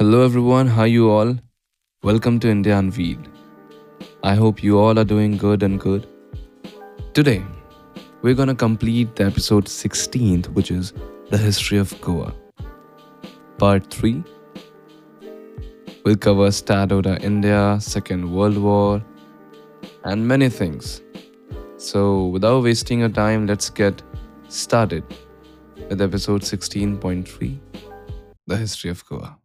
Hello everyone, how are you all? Welcome to India Unveiled. I hope you all are doing good and good. Today, we're gonna complete the episode 16th, which is the history of Goa. Part 3. We'll cover Estado da India, Second World War, and many things. So, without wasting your time, let's get started with episode 16.3 The History of Goa.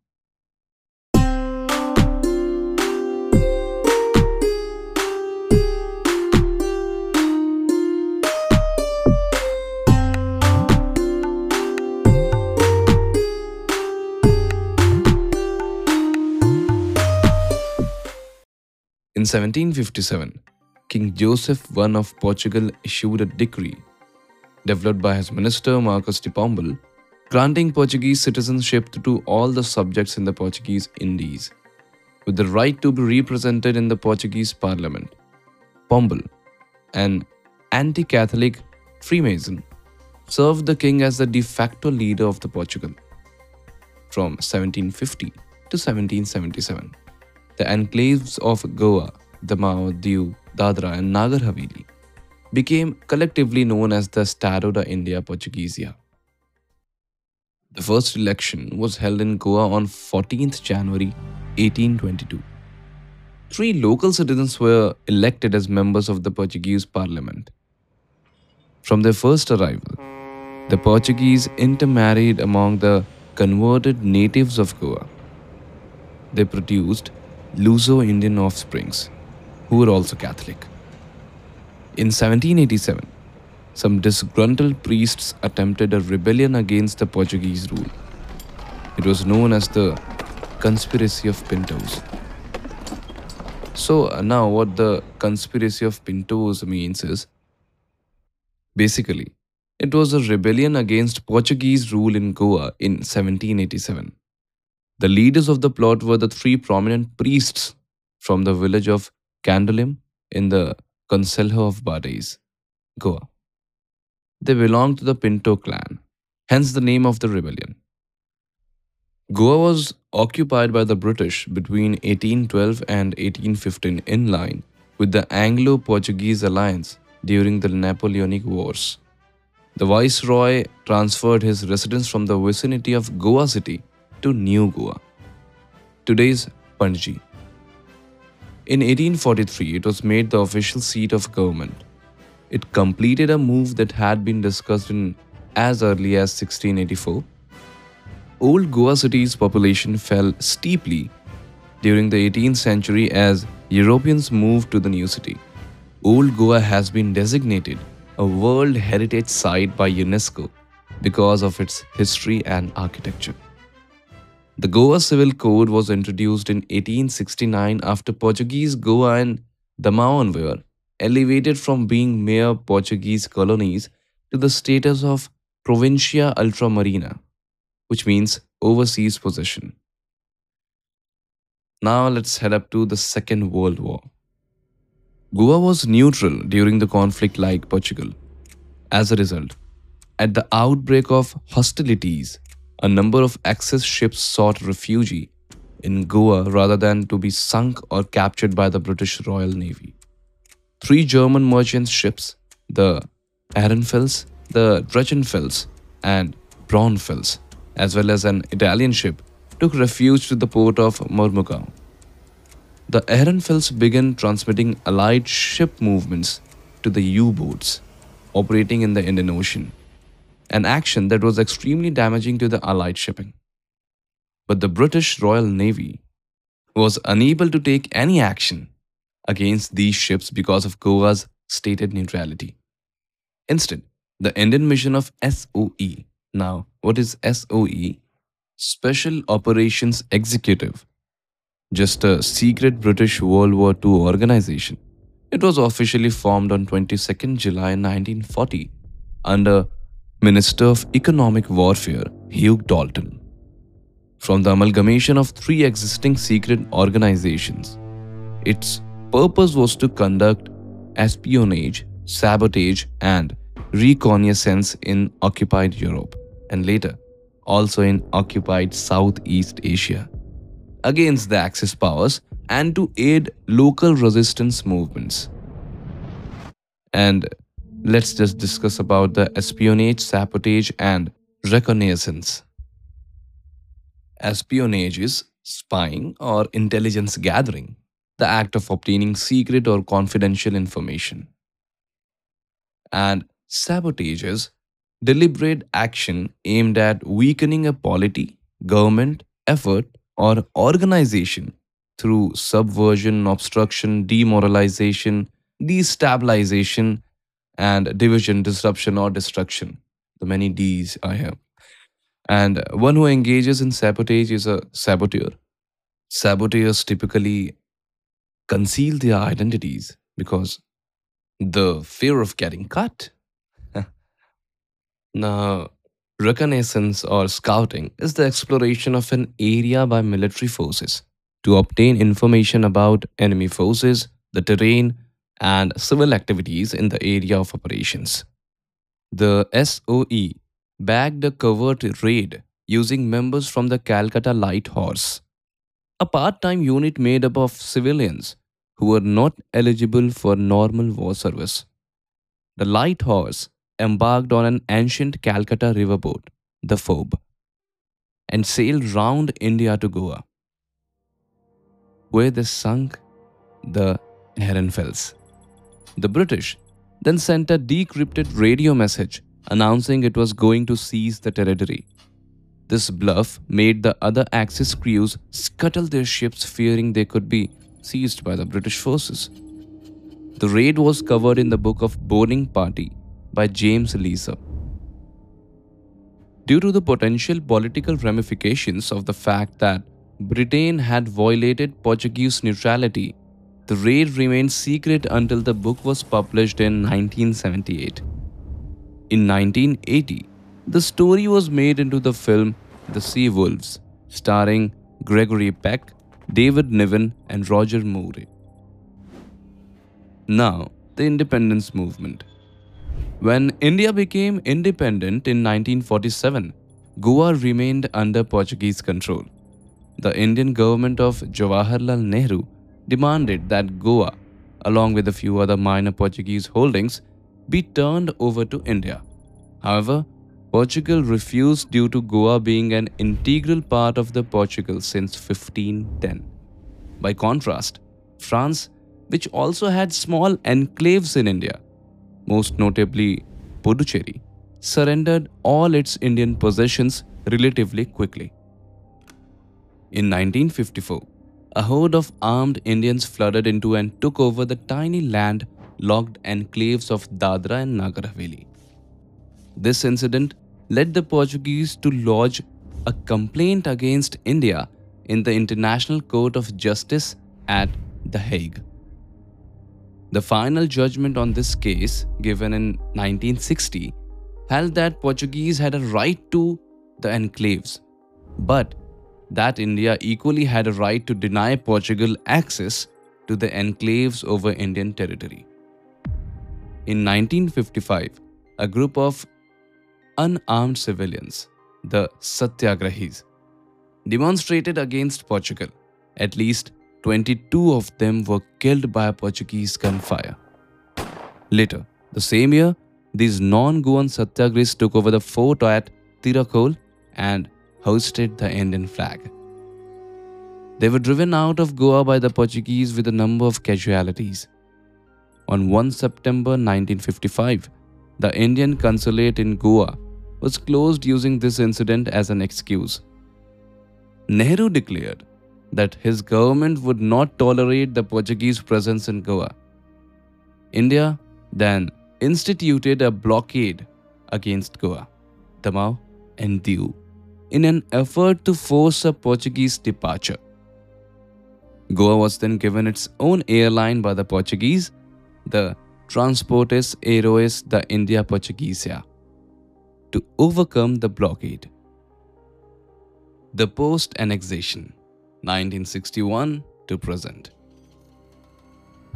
In 1757, King Joseph I of Portugal issued a decree, developed by his minister Marquis de Pombal, granting Portuguese citizenship to all the subjects in the Portuguese Indies, with the right to be represented in the Portuguese parliament. Pombal, an anti Catholic Freemason, served the king as the de facto leader of the Portugal from 1750 to 1777. The enclaves of Goa, Damao, Diu, Dadra, and Nagar Haveli became collectively known as the Estado da India Portuguesa. The first election was held in Goa on 14th January 1822. Three local citizens were elected as members of the Portuguese parliament. From their first arrival, the Portuguese intermarried among the converted natives of Goa. They produced Luso Indian offsprings, who were also Catholic. In 1787, some disgruntled priests attempted a rebellion against the Portuguese rule. It was known as the Conspiracy of Pintos. So, uh, now what the Conspiracy of Pintos means is basically, it was a rebellion against Portuguese rule in Goa in 1787. The leaders of the plot were the three prominent priests from the village of Candolim in the Concelho of Bardez, Goa. They belonged to the Pinto clan, hence the name of the rebellion. Goa was occupied by the British between 1812 and 1815 in line with the Anglo Portuguese alliance during the Napoleonic Wars. The Viceroy transferred his residence from the vicinity of Goa city to New Goa, today's Panji. In 1843, it was made the official seat of government. It completed a move that had been discussed in as early as 1684. Old Goa city's population fell steeply during the 18th century as Europeans moved to the new city. Old Goa has been designated a World Heritage Site by UNESCO because of its history and architecture. The Goa Civil Code was introduced in 1869 after Portuguese Goa and Damaon were elevated from being mere Portuguese colonies to the status of Provincia Ultramarina, which means overseas possession. Now let's head up to the Second World War. Goa was neutral during the conflict like Portugal. As a result, at the outbreak of hostilities, a number of Axis ships sought refuge in Goa rather than to be sunk or captured by the British Royal Navy. Three German merchant ships, the Ehrenfels, the Drachenfels, and Braunfels, as well as an Italian ship, took refuge to the port of Mormugao. The Ehrenfels began transmitting Allied ship movements to the U boats operating in the Indian Ocean an action that was extremely damaging to the Allied shipping. But the British Royal Navy was unable to take any action against these ships because of Goa's stated neutrality. Instead, the Indian mission of SOE. Now, what is SOE? Special Operations Executive. Just a secret British World War II organization. It was officially formed on 22nd July 1940 under Minister of Economic Warfare Hugh Dalton. From the amalgamation of three existing secret organizations, its purpose was to conduct espionage, sabotage, and reconnaissance in occupied Europe, and later also in occupied Southeast Asia. against the Axis powers and to aid local resistance movements. And let's just discuss about the espionage, sabotage, and reconnaissance. Espionage is spying or intelligence gathering, the act of obtaining secret or confidential information. And sabotage is deliberate action aimed at weakening a polity, government, effort, or organization through subversion, obstruction, demoralization, destabilization, and division, disruption, or destruction. The many D's I have. And one who engages in sabotage is a saboteur. Saboteurs typically conceal their identities because the fear of getting cut. now, reconnaissance or scouting is the exploration of an area by military forces to obtain information about enemy forces, the terrain, and civil activities in the area of operations. The SOE bagged a covert raid using members from the Calcutta Light Horse, a part time unit made up of civilians who were not eligible for normal war service. The Light Horse embarked on an ancient Calcutta riverboat, the Phoebe, and sailed round India to Goa, where they sunk the Ehrenfels. The British then sent a decrypted radio message announcing it was going to seize the territory. This bluff made the other Axis crews scuttle their ships fearing they could be seized by the British forces. The raid was covered in the book of Boarding Party by James Leasor. Due to the potential political ramifications of the fact that Britain had violated Portuguese neutrality, the raid remained secret until the book was published in 1978. In 1980, the story was made into the film The Sea Wolves, starring Gregory Peck, David Niven, and Roger Moore. Now, the independence movement. When India became independent in 1947, Goa remained under Portuguese control. The Indian government of Jawaharlal Nehru demanded that Goa, along with a few other minor Portuguese holdings, be turned over to India. However, Portugal refused due to Goa being an integral part of the Portugal since 1510. By contrast, France, which also had small enclaves in India, most notably Puducherry, surrendered all its Indian possessions relatively quickly. In 1954, a horde of armed Indians flooded into and took over the tiny land locked enclaves of Dadra and Nagar Haveli. This incident led the Portuguese to lodge a complaint against India in the International Court of Justice at The Hague. The final judgment on this case, given in 1960, held that Portuguese had a right to the enclaves, but that India equally had a right to deny Portugal access to the enclaves over Indian territory. In 1955, a group of unarmed civilians, the Satyagrahis, demonstrated against Portugal. At least 22 of them were killed by Portuguese gunfire. Later, the same year, these non-Goan Satyagrahis took over the fort at Tirakol and hosted the Indian flag. They were driven out of Goa by the Portuguese with a number of casualties. On 1 September 1955, the Indian consulate in Goa was closed using this incident as an excuse. Nehru declared that his government would not tolerate the Portuguese presence in Goa. India then instituted a blockade against Goa, Damau, and Diu in an effort to force a Portuguese departure. Goa was then given its own airline by the Portuguese, the Transportes Aéreos da India Portuguesa, to overcome the blockade. The post annexation, 1961 to present.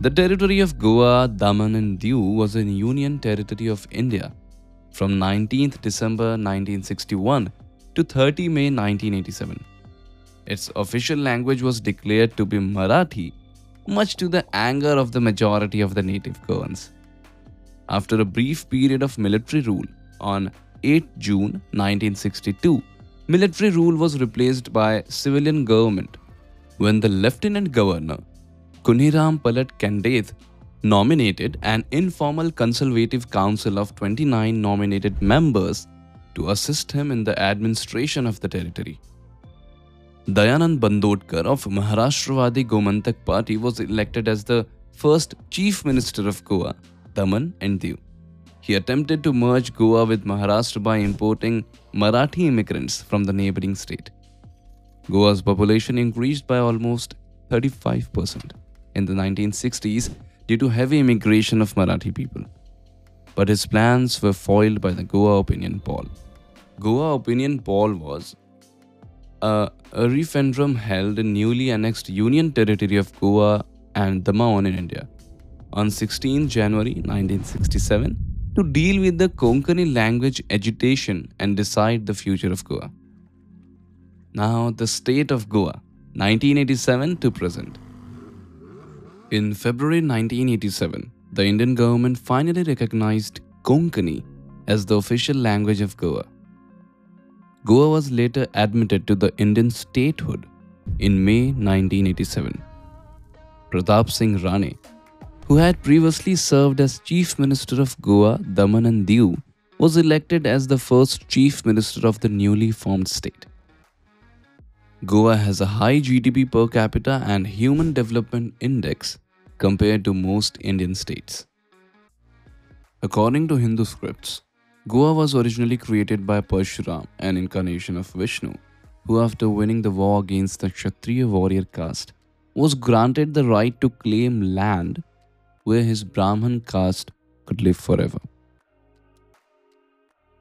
The territory of Goa, Daman, and Diu was a union territory of India from 19th December 1961 to 30 May 1987. its official language was declared to be Marathi, much to the anger of the majority of the native Goans. After a brief period of military rule, on 8 June 1962, military rule was replaced by civilian government when the Lieutenant Governor Kuniram Palat Candeth nominated an informal conservative council of 29 nominated members to assist him in the administration of the territory. Dayanand Bandodkar of Maharashtravadi Gomantak Party was elected as the first Chief Minister of Goa, Daman and Diu. He attempted to merge Goa with Maharashtra by importing Marathi immigrants from the neighboring state. Goa's population increased by almost 35% in the 1960s due to heavy immigration of Marathi people. But his plans were foiled by the Goa Opinion Poll. Goa Opinion Poll was a, a referendum held in newly annexed Union territory of Goa and Daman in India on 16 January 1967 to deal with the Konkani language agitation and decide the future of Goa. Now, the state of Goa, 1987 to present. In February 1987, the Indian government finally recognized Konkani as the official language of Goa. Goa was later admitted to the Indian statehood in May 1987. Pratap Singh Rane, who had previously served as Chief Minister of Goa, Daman and Diu, was elected as the first Chief Minister of the newly formed state. Goa has a high GDP per capita and Human Development Index compared to most Indian states. According to Hindu scripts, Goa was originally created by Parshuram, an incarnation of Vishnu, who after winning the war against the Kshatriya warrior caste, was granted the right to claim land where his Brahman caste could live forever.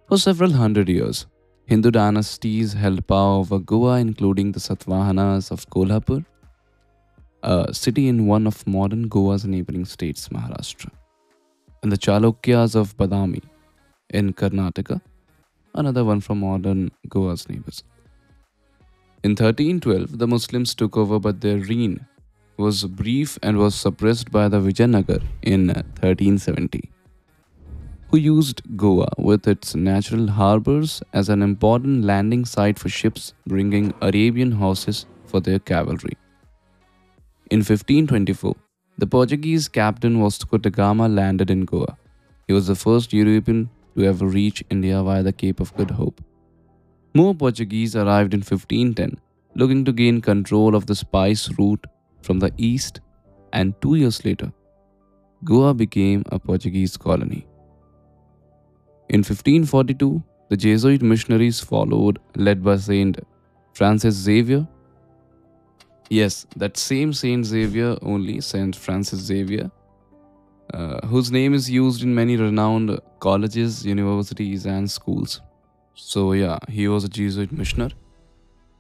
For several hundred years, Hindu dynasties held power over Goa, including the Satavahanas of Kolhapur, a city in one of modern Goa's neighboring states, Maharashtra, and the Chalukyas of Badami in Karnataka, another one from modern Goa's neighbors. In 1312, the Muslims took over, but their reign was brief and was suppressed by the Vijayanagar in 1370 who used Goa with its natural harbors as an important landing site for ships bringing Arabian horses for their cavalry. In 1524, the Portuguese captain Vasco da Gama landed in Goa. He was the first European to ever reach India via the Cape of Good Hope. More Portuguese arrived in 1510, looking to gain control of the spice route from the east, and two years later, Goa became a Portuguese colony. In 1542, the Jesuit missionaries followed, led by Saint Francis Xavier. Yes, that same Saint Xavier, only Saint Francis Xavier, uh, whose name is used in many renowned colleges, universities, and schools. So, yeah, he was a Jesuit missionary,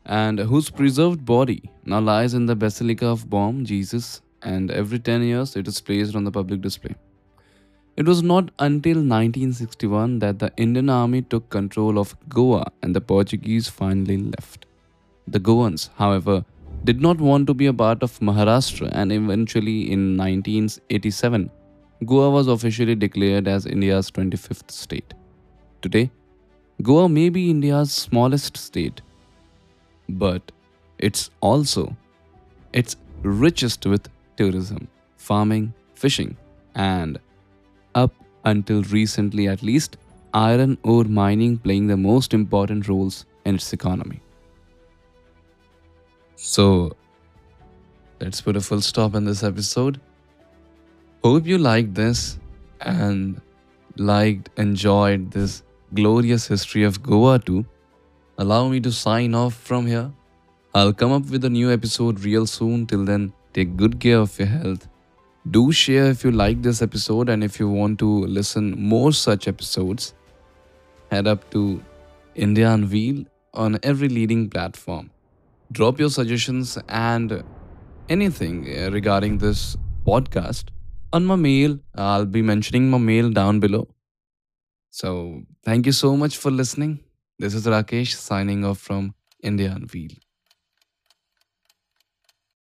and whose preserved body now lies in the Basilica of Bom Jesus, and every 10 years it is placed on the public display. It was not until 1961 that the Indian army took control of Goa and the Portuguese finally left. The Goans, however, did not want to be a part of Maharashtra and eventually in 1987, Goa was officially declared as India's 25th state. Today, Goa may be India's smallest state, but it's also its richest with tourism, farming, fishing, and up until recently at least, iron ore mining playing the most important roles in its economy. So, let's put a full stop in this episode. Hope you liked this and liked, enjoyed this glorious history of Goa too. Allow me to sign off from here. I'll come up with a new episode real soon. Till then, take good care of your health do share if you like this episode and if you want to listen more such episodes. Head up to India Unveiled on every leading platform. Drop your suggestions and anything regarding this podcast on my mail. I'll be mentioning my mail down below. So, thank you so much for listening. This is Rakesh signing off from India Unveiled.